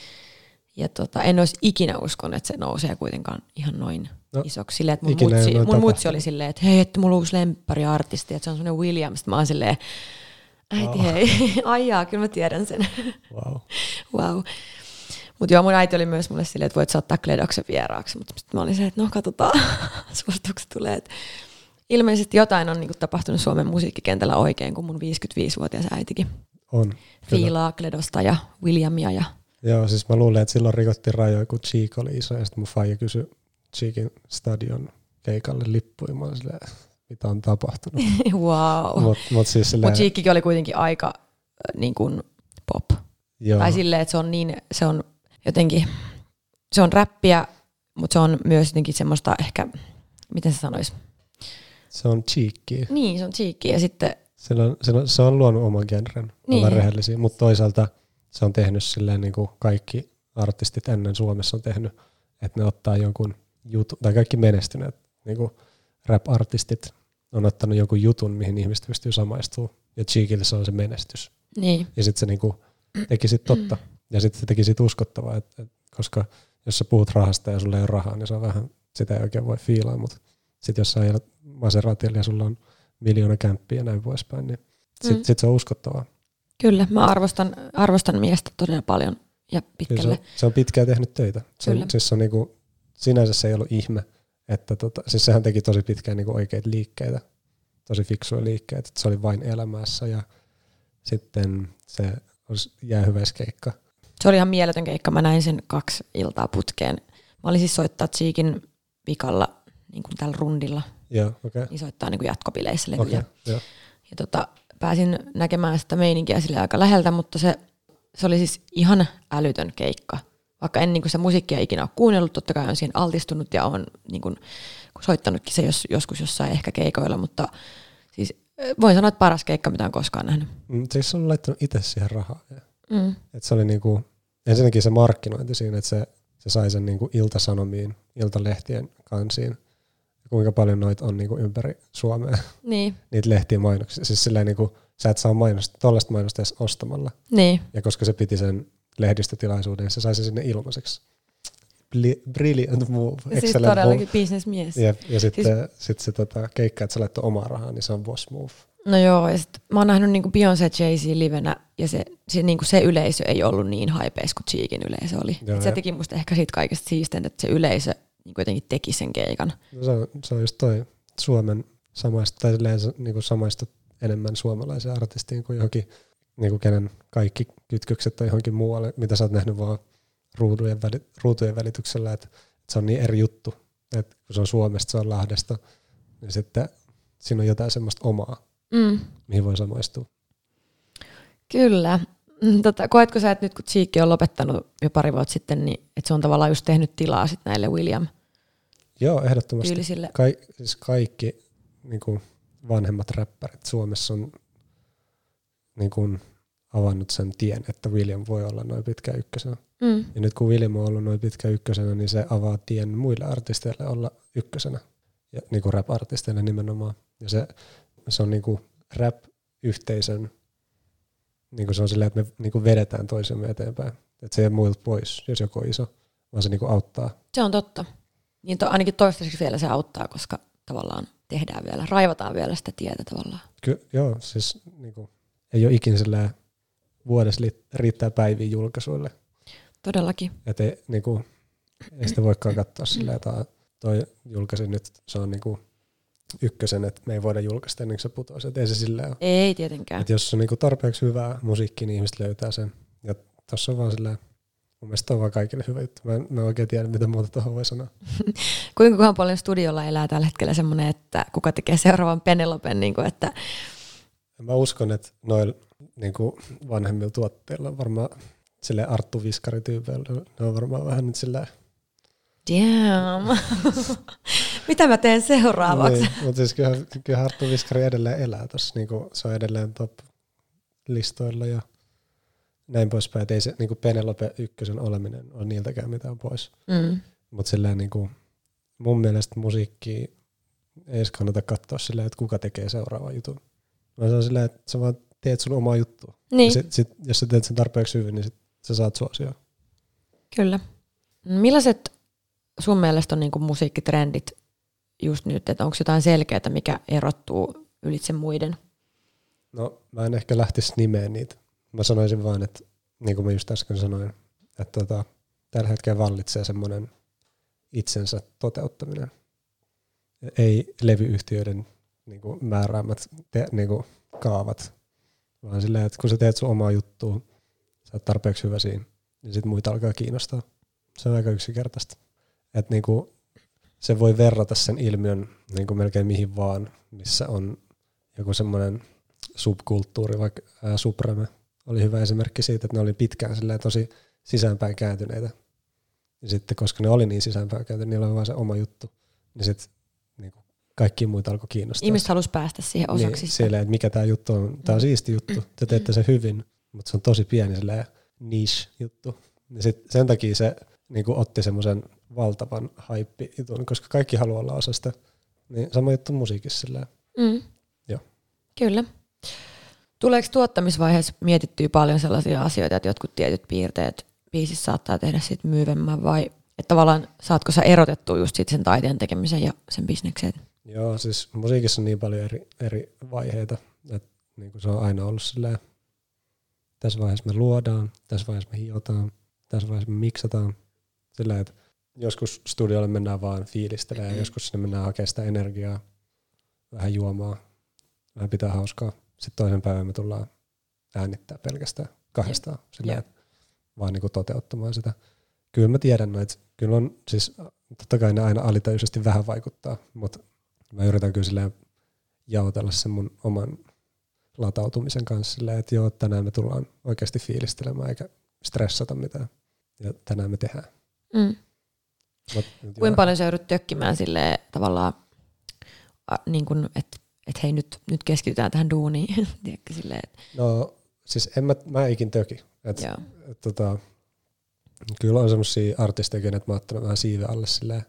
Ja tota, en olisi ikinä uskonut, että se nousee kuitenkaan ihan noin no, isoksi. Silleen, että mun, mutsi, mun mutsi oli silleen, että hei, että mulla on uusi lemppariartisti, että se on semmoinen Williams. Mä oon silleen, äiti Oh. hei, <laughs> ai jaa, kyllä mä tiedän sen. Wow. wow. Mutta joo, mun äiti oli myös mulle silleen, että voit saattaa Kledoksen vieraaksi, mutta sitten mä olin se, että no katsotaan, <laughs> suositukset tulee. Et ilmeisesti jotain on niinku tapahtunut Suomen musiikkikentällä oikein, kun mun 55-vuotias äitikin On. Kyllä. fiilaa Kledosta ja Williamia. Ja, Joo, siis mä luulen, että silloin rikottiin rajoja, kun Cheek oli iso, ja sitten mun faija kysyi Cheekin stadion keikalle lippuja. Mä olin silleen, mitä on tapahtunut. <laughs> wow. Mutta mut siis silleen, Mutta Cheekkikin oli kuitenkin aika äh, niin kuin pop. joo, Tai silleen, että se on niin, se on jotenkin, se on räppiä, mutta se on myös jotenkin semmoista ehkä, miten se sanoisi, se on Cheekkiä. Niin, se on cheekki. Ja sitten Silloin, silloin, se on luonut oman genren, niin. olla rehellisiä, mutta toisaalta se on tehnyt silleen niin kuin kaikki artistit ennen Suomessa on tehnyt, että ne ottaa jonkun jutun, tai kaikki menestyneet niin kuin rap-artistit on ottanut jonkun jutun, mihin ihmiset pystyy samaistumaan, ja Cheekille se on se menestys. Niin. Ja sitten se niin kuin teki sit totta, ja sitten se teki sit uskottavaa, et, et, koska jos sä puhut rahasta ja sulla ei ole rahaa, niin se on vähän, sitä ei oikein voi fiilaa, mutta sitten jos sä ajat Maseratilla ja sulla on miljoona kämppiä ja näin poispäin, niin sitten mm. sit se on uskottavaa. Kyllä, mä arvostan, arvostan miestä todella paljon ja pitkälle. se, on, se on pitkään tehnyt töitä. Se on, siis se on niinku, sinänsä se ei ollut ihme, että tota, siis sehän teki tosi pitkään niinku oikeita liikkeitä, tosi fiksuja liikkeitä, että se oli vain elämässä ja sitten se olisi jäähyväiskeikka. Se oli ihan mieletön keikka, mä näin sen kaksi iltaa putkeen. Mä olin siis soittaa Cheekin vikalla niin kuin tällä rundilla. Joo, okay. Niin soittaa niin kuin jatkopileissä levyjä. Okay, joo. Ja tota, pääsin näkemään sitä meininkiä sille aika läheltä, mutta se, se oli siis ihan älytön keikka. Vaikka en niin kuin se musiikkia ikinä ole kuunnellut, totta kai on siihen altistunut ja on niin kuin, soittanutkin se jos, joskus jossain ehkä keikoilla, mutta siis voin sanoa, että paras keikka, mitä on koskaan nähnyt. Mm, siis on laittanut itse siihen rahaa. Mm. Et se oli niinku, ensinnäkin se markkinointi siinä, että se, se sai sen niinku iltasanomiin, iltalehtien kansiin kuinka paljon noita on niinku ympäri Suomea. Niin. <laughs> Niitä lehtiä mainoksia. Siis silleen niinku, sä et saa mainosta, tollaista mainosta edes ostamalla. Niin. Ja koska se piti sen lehdistötilaisuuden, se sai sen sinne ilmaiseksi. Brilliant move. Ja siis todellakin bisnesmies. Ja, ja sitten siis... sit se tota, keikka, että sä laittoi omaa rahaa, niin se on boss move. No joo, ja sit mä oon nähnyt niinku Beyoncé Jay-Z livenä, ja se, se, niinku se yleisö ei ollut niin haipeis kuin Cheekin yleisö oli. Joo, se teki musta ehkä siitä kaikesta siisten, että se yleisö niin jotenkin teki sen keikan. No se, on, se on just toi Suomen samaista, tai niin kuin samaista enemmän suomalaisen artistiin kuin johonkin, niin kuin kenen kaikki kytkökset on johonkin muualle, mitä sä oot nähnyt vaan ruutujen, väli, ruutujen välityksellä, että, että se on niin eri juttu, että kun se on Suomesta, se on Lahdesta, niin sitten siinä on jotain semmoista omaa, mm. mihin voi samaistua. Kyllä. Mm, tota, koetko sä, että nyt kun Cheekki on lopettanut jo pari vuotta sitten, niin että se on tavallaan just tehnyt tilaa sit näille William Joo, ehdottomasti. Tyylisille. Ka- siis kaikki niin kuin vanhemmat räppärit Suomessa on niin kuin avannut sen tien, että William voi olla noin pitkä ykkösenä. Mm. Ja nyt kun William on ollut noin pitkä ykkösenä, niin se avaa tien muille artisteille olla ykkösenä. Ja niin kuin rap-artisteille nimenomaan. Ja se, se on niin kuin rap-yhteisön, niin kuin se on silleen, että me niin kuin vedetään toisemme eteenpäin. Että se ei muilta pois, jos joku on iso, vaan se niin kuin auttaa. Se on totta. Niin to, ainakin toistaiseksi vielä se auttaa, koska tavallaan tehdään vielä, raivataan vielä sitä tietä tavallaan. Ky- joo, siis niin kuin, ei ole ikinä sillä vuodessa riittää päiviä julkaisuille. Todellakin. Et ei, niin kuin, ei sitä voikaan katsoa silleen, että toi julkaisi nyt, se on niin kuin ykkösen, että me ei voida julkaista ennen kuin se putoaa. Ei se silleen ole. Ei tietenkään. Et jos on niin kuin tarpeeksi hyvää musiikkia, niin ihmiset löytää sen. Ja tuossa on vaan silleen, Mun mielestä on vaan kaikille hyvä juttu. Mä en, mä en oikein tiedä, mitä muuta tuohon voi sanoa. <laughs> Kuinka paljon studiolla elää tällä hetkellä semmoinen, että kuka tekee seuraavan Penelopen, niin kuin, että... Mä uskon, että noilla niin vanhemmilla tuotteilla on varmaan sille Arttu Viskari tyypeillä, ne on varmaan vähän nyt sillä Damn. <laughs> Mitä mä teen seuraavaksi? Niin, mutta siis kyllä, kyllä Arttu Viskari edelleen elää tuossa, niin se on edelleen top-listoilla ja näin poispäin, että ei se niin Penelope ykkösen oleminen ole niiltäkään mitään pois. Mm. Mutta silleen niin kuin, mun mielestä musiikki ei edes kannata katsoa silleen, että kuka tekee seuraavan jutun. Vaan se on silleen, että sä vaan teet sun omaa juttua. Niin. Sit, sit, jos sä teet sen tarpeeksi hyvin, niin sit sä saat suosia. Kyllä. Millaiset sun mielestä on niinku musiikkitrendit just nyt, että onko jotain selkeää, mikä erottuu ylitse muiden? No mä en ehkä lähtisi nimeen niitä, Mä sanoisin vaan, että niin kuin mä just äsken sanoin, että tota, tällä hetkellä vallitsee semmoinen itsensä toteuttaminen. Ei levyyhtiöiden niin kuin määräämät te, niin kuin kaavat, vaan silleen, että kun sä teet sun omaa juttua, sä oot tarpeeksi hyvä siinä, niin sit muita alkaa kiinnostaa. Se on aika yksinkertaista. Että niin kuin se voi verrata sen ilmiön niin kuin melkein mihin vaan, missä on joku semmoinen subkulttuuri, vaikka ää, supreme, oli hyvä esimerkki siitä, että ne oli pitkään tosi sisäänpäin kääntyneitä. Ja sitten koska ne oli niin sisäänpäin kääntyneitä, niillä oli vain se oma juttu. Niin sitten niin kaikki muita alkoi kiinnostaa. Ihmiset halusi päästä siihen osaksi. Niin, silleen, että mikä tämä juttu on. Tämä on siisti juttu, te teette sen hyvin, mutta se on tosi pieni niche juttu. Ja sit sen takia se niin kuin otti semmoisen valtavan hype-jutun, koska kaikki haluaa olla osa sitä. Niin sama juttu musiikissa. Mm. Joo. Kyllä. Tuleeko tuottamisvaiheessa mietittyä paljon sellaisia asioita, että jotkut tietyt piirteet biisissä saattaa tehdä siitä myyvemmän vai että tavallaan saatko sä erotettua just sit sen taiteen tekemisen ja sen bisneksen? Joo, siis musiikissa on niin paljon eri, eri vaiheita, että niin kuin se on aina ollut silleen, tässä vaiheessa me luodaan, tässä vaiheessa me hiotaan, tässä vaiheessa me miksataan. Sillä että joskus studiolle mennään vaan fiilistelemään, ja joskus sinne mennään hakemaan sitä energiaa, vähän juomaa, vähän pitää hauskaa. Sitten toisen päivän me tullaan äänittää pelkästään kahdestaan, sillä yeah. vaan niin kuin toteuttamaan sitä. Kyllä mä tiedän, että kyllä on, siis totta kai ne aina alitajuisesti vähän vaikuttaa, mutta mä yritän kyllä silleen jaotella sen mun oman latautumisen kanssa silleen, että joo, tänään me tullaan oikeasti fiilistelemään eikä stressata mitään. Ja tänään me tehdään. Mm. Kuinka paljon sä joudut tökkimään silleen tavallaan, niin kuin, että et hei nyt, nyt keskitytään tähän duuniin. <laughs> Tiedätkö, silleen, että... No siis en mä, mä ikin töki. Et, et, tota, kyllä on semmoisia artisteja, kenet mä oon ottanut vähän siive alle silleen,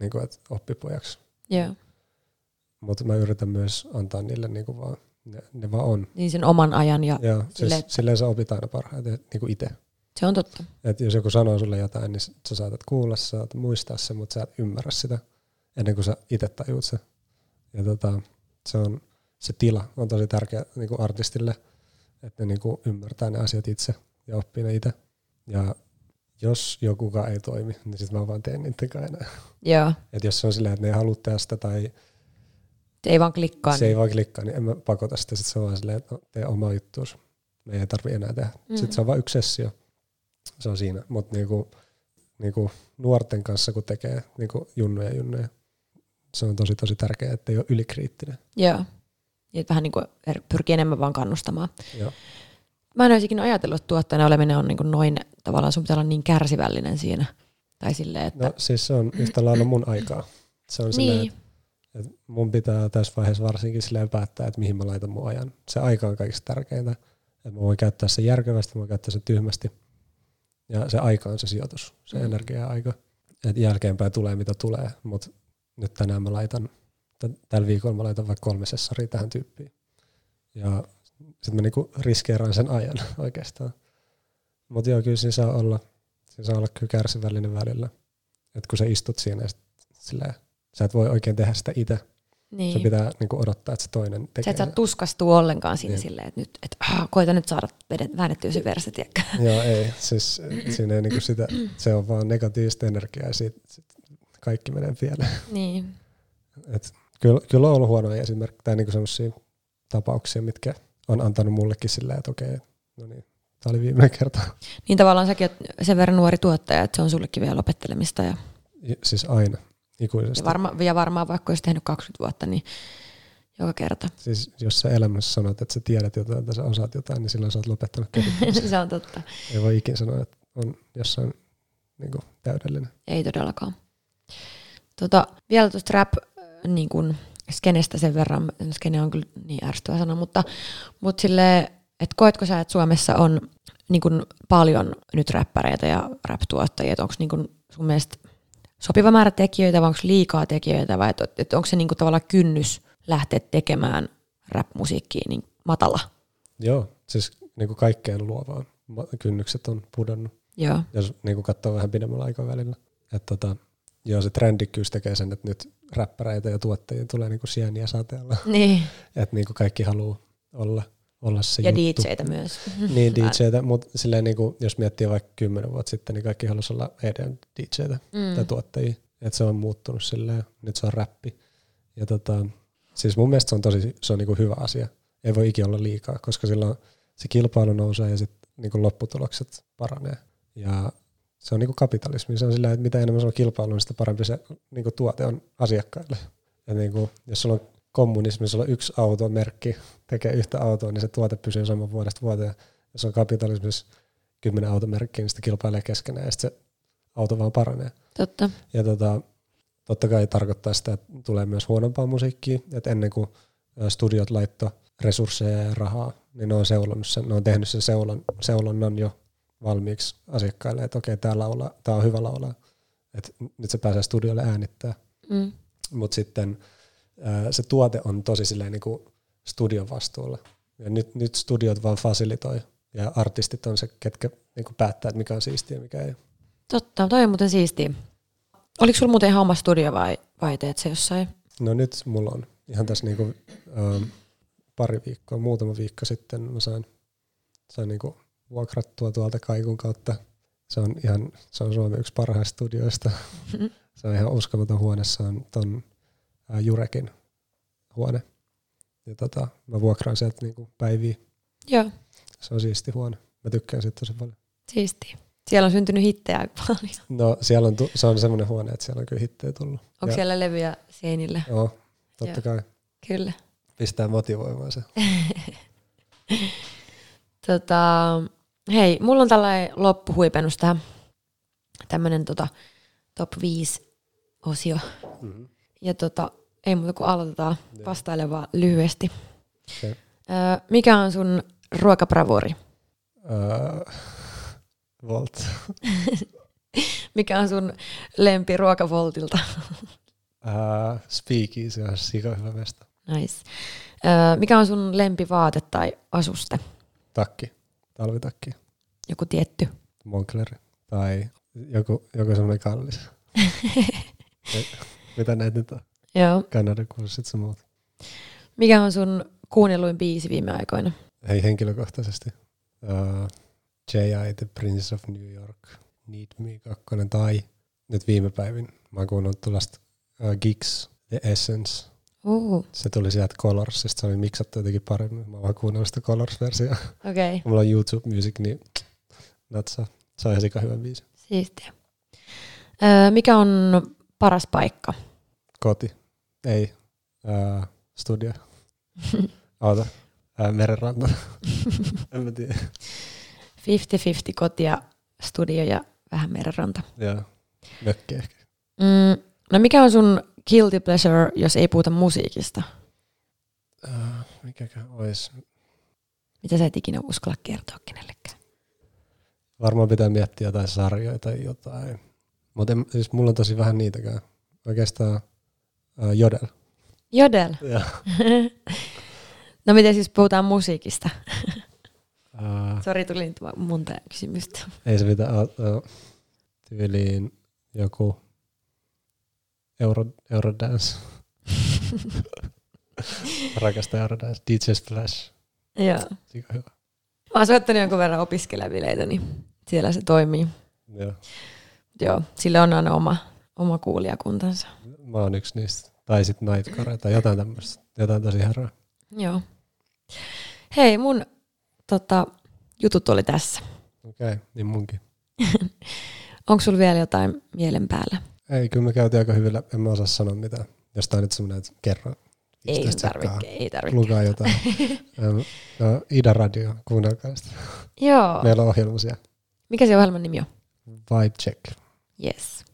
niin kuin, että oppipojaksi. Joo. Mutta mä yritän myös antaa niille niin kuin vaan, ne, ne vaan on. Niin sen oman ajan ja Joo, siis silleen, silleen sä opit aina parhaiten niin kuin itse. Se on totta. Et jos joku sanoo sulle jotain, niin sä saatat kuulla, sä saatat muistaa sen, mutta sä et ymmärrä sitä ennen kuin sä itse tajuut sen. Ja tota, se, on, se tila on tosi tärkeä niin kuin artistille, että ne niin kuin ymmärtää ne asiat itse ja oppii ne itse. Ja jos jokukaan ei toimi, niin sitten mä vaan teen niiden kanssa Joo. Et jos se on silleen, että ne ei halua tästä tai se ei vaan klikkaa. Se niin. ei vaan klikkaa, niin en mä pakota sitä. Sitten se on vaan silleen, että no, tee oma juttuus. Me ei tarvi enää tehdä. Mm. Sitten se on vain yksi sessio. Se on siinä. Mutta niinku, niinku nuorten kanssa, kun tekee niinku junnoja junnoja, se on tosi tosi tärkeää, että ei ole ylikriittinen. Joo. Ja vähän niin kuin er, pyrkii enemmän vaan kannustamaan. Joo. Mä en olisi ikinä ajatellut, että tuottajana oleminen on niin kuin noin, tavallaan sun pitää olla niin kärsivällinen siinä. Tai silleen, että... No siis se on yhtä lailla mun aikaa. Se on niin. silleen, että mun pitää tässä vaiheessa varsinkin silleen päättää, että mihin mä laitan mun ajan. Se aika on kaikista tärkeintä. Että mä voin käyttää se järkevästi, mä voin käyttää se tyhmästi. Ja se aika on se sijoitus, se mm. energia ja aika. Että jälkeenpäin tulee mitä tulee, mutta nyt tänään mä laitan, tällä viikolla mä laitan vaikka kolme sessaria tähän tyyppiin. Ja sitten mä niinku riskeeraan sen ajan <laughs> oikeastaan. Mutta joo, kyllä siinä saa olla, siinä saa olla kyllä kärsivällinen välillä. Että kun sä istut siinä ja sit, silleen, sä et voi oikein tehdä sitä itse. Niin. Se pitää niinku odottaa, että se toinen tekee. Sä et saa tuskastua ollenkaan siinä niin. silleen, että nyt, et, ah, koita nyt saada vedet, väännettyä se verse, Joo, ei. Siis siinä ei niinku sitä, se on vaan negatiivista energiaa ja sit, sit kaikki menee pieleen. Niin. Et kyllä, kyllä on ollut huonoja esimerkkejä tai niinku sellaisia tapauksia, mitkä on antanut mullekin silleen, että okei, no niin, tämä oli viimeinen kerta. Niin tavallaan säkin sen verran nuori tuottaja, että se on sullekin vielä lopettelemista. Ja, ja siis aina, ikuisesti. Ja, varma, ja varmaan vaikka olisi tehnyt 20 vuotta, niin joka kerta. Siis jos sä elämässä sanot, että sä tiedät jotain tai sä osaat jotain, niin silloin sä oot lopettanut <laughs> Se on totta. Ei voi ikinä sanoa, että on jossain niin kuin, täydellinen. Ei todellakaan. Tota, vielä tuosta rap niin kun, skenestä sen verran, skene on kyllä niin ärsyttävä sana, mutta, mutta sille, että koetko sä, että Suomessa on niin kun, paljon nyt räppäreitä ja rap-tuottajia, onko niin kun, sun mielestä sopiva määrä tekijöitä vai onko liikaa tekijöitä vai että, onko se niin kun, tavallaan kynnys lähteä tekemään rap-musiikkiin niin matala? Joo, siis niin kuin kaikkeen luovaan kynnykset on pudonnut. Joo. Jos niin kuin katsoo vähän pidemmällä aikavälillä. Että tota, Joo, se trendikkyys tekee sen, että nyt räppäreitä ja tuottajia tulee niinku sieniä sateella. Niin. <laughs> että niinku kaikki haluaa olla, olla se Ja juttu. DJtä myös. niin, <laughs> DJtä, mutta silleen niinku, jos miettii vaikka kymmenen vuotta sitten, niin kaikki halusi olla EDM DJtä mm. tai tuottajia. Että se on muuttunut silleen, nyt se on räppi. Ja tota, siis mun mielestä se on tosi se on niinku hyvä asia. Ei voi ikinä olla liikaa, koska silloin se kilpailu nousee ja sitten niinku lopputulokset paranee. Ja se on niin kuin kapitalismi. Se on sillä, että mitä enemmän se on kilpailu, niin sitä parempi se niin kuin tuote on asiakkaille. Ja niin kuin, jos sulla on kommunismi, sulla on yksi automerkki, tekee yhtä autoa, niin se tuote pysyy saman vuodesta vuoteen. Jos on kapitalismissa kymmenen automerkkiä, niin sitä kilpailee keskenään ja sitten se auto vaan paranee. Totta. Ja tota, totta kai tarkoittaa sitä, että tulee myös huonompaa musiikkia, että ennen kuin studiot laitto resursseja ja rahaa, niin ne on, seulonnut sen, ne on tehnyt sen seulon, seulonnan jo valmiiksi asiakkaille, että okei, tämä, laula, tämä on hyvä laulaa, että nyt se pääsee studiolle äänittää. Mm. Mutta sitten se tuote on tosi silleen niin kuin studion vastuulla. Ja nyt, nyt studiot vaan fasilitoi ja artistit on se, ketkä niin kuin päättää, että mikä on siistiä ja mikä ei. Totta, toi on muuten siistiä. Oliko sulla muuten ihan oma studio vai, vai teet se jossain? No nyt mulla on ihan tässä niin kuin, ähm, pari viikkoa, muutama viikko sitten mä sain, sain niin kuin vuokrattua tuolta Kaikun kautta. Se on ihan, se on Suomen yksi parhaista studioista. Mm-hmm. Se on ihan uskomaton huone, se on ton ää, Jurekin huone. Ja tota, mä vuokraan sieltä niinku päiviä. Joo. Se on siisti huone. Mä tykkään siitä tosi paljon. Siisti. Siellä on syntynyt hittejä aika paljon. No siellä on, se on semmoinen huone, että siellä on kyllä hittejä tullut. Onko ja, siellä levyjä seinillä? Joo, totta Joo. kai. Kyllä. Pistää motivoimaan se. <laughs> tota, hei, mulla on tällainen loppuhuipennus tähän. Tämmönen tota, top 5 osio. Mm-hmm. Ja tota, ei muuta kuin aloitetaan vastailemaan lyhyesti. Okay. Öö, mikä on sun ruokabravuri? Öö, Volt. <laughs> mikä on sun lempi ruokavoltilta? öö, Speakeasy on sika hyvä mesta. Nice. Öö, mikä on sun lempivaate tai asuste? Takki. Talvitakki. Joku tietty? Moncler. Tai joku, joku semmoinen kallis. <laughs> Mitä näitä nyt on? Joo. Kurssit sun muut. Mikä on sun kuunnelluin biisi viime aikoina? Hei henkilökohtaisesti. Uh, J.I. The Prince of New York. Need Me 2. Tai nyt viime päivin mä oon kuunnellut tuollaista uh, Gigs The Essence. Uh. Se tuli sieltä Colorsista, se oli miksattu jotenkin paremmin. Mä oon vaan kuunnellut sitä Colors-versiota. Okei. Okay. Mulla on YouTube Music, niin natsa. Se on ihan hyvä biisi. Siistiä. Öö, mikä on paras paikka? Koti. Ei. Uh, studio. <laughs> Oota. Uh, merenranta. en mä tiedä. 50-50 kotia, studio ja vähän merenranta. Joo. Mökki ehkä. Mm, no mikä on sun guilty pleasure, jos ei puhuta musiikista? Uh, mikäkään olisi? Mitä sä et ikinä uskalla kertoa kenellekään? Varmaan pitää miettiä jotain sarjoja tai jotain. Mutta siis mulla on tosi vähän niitäkään. Oikeastaan uh, Jodel. Jodel? <laughs> no miten siis puhutaan musiikista? uh, <laughs> Sori, tuli nyt monta kysymystä. Ei se mitään. Uh, tyyliin joku Euro, Eurodance. <laughs> Rakasta Eurodance. DJ Splash. Joo. Sika hyvä. Mä oon soittanut jonkun verran opiskelevileitä, niin siellä se toimii. Joo. Joo, sillä on aina oma, oma kuulijakuntansa. Mä oon yksi niistä. Tai sitten Nightcore tai jotain tämmöistä. Jotain tosi herää. Joo. Hei, mun tota, jutut oli tässä. Okei, okay, niin munkin. <laughs> Onko sulla vielä jotain mielen päällä? Ei, kyllä me käytiin aika hyvillä. En mä osaa sanoa mitään. Jos tää on nyt semmoinen, että kerran. Ei tarvitse, ei tarvitse. Lukaa jotain. <laughs> no, Ida Radio, kuunnelkaa sitä. Joo. Meillä on ohjelma siellä. Mikä se ohjelman nimi on? Vibe Check. Yes.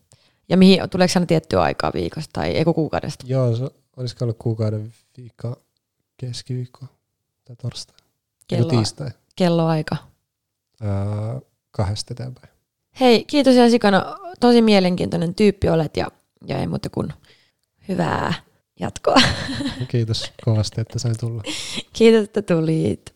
Ja mihin, tuleeko aina tiettyä aikaa viikosta tai eikö kuukaudesta? Joo, se olisiko ollut kuukauden viikko, keskiviikko tai torstai. Kello, tiistai. Kelloaika. Öö, kahdesta eteenpäin. Hei, kiitos ja sikana. Tosi mielenkiintoinen tyyppi olet ja, ja ei muuta kuin hyvää jatkoa. Kiitos kovasti, että sain tulla. <laughs> Kiitos, että tulit.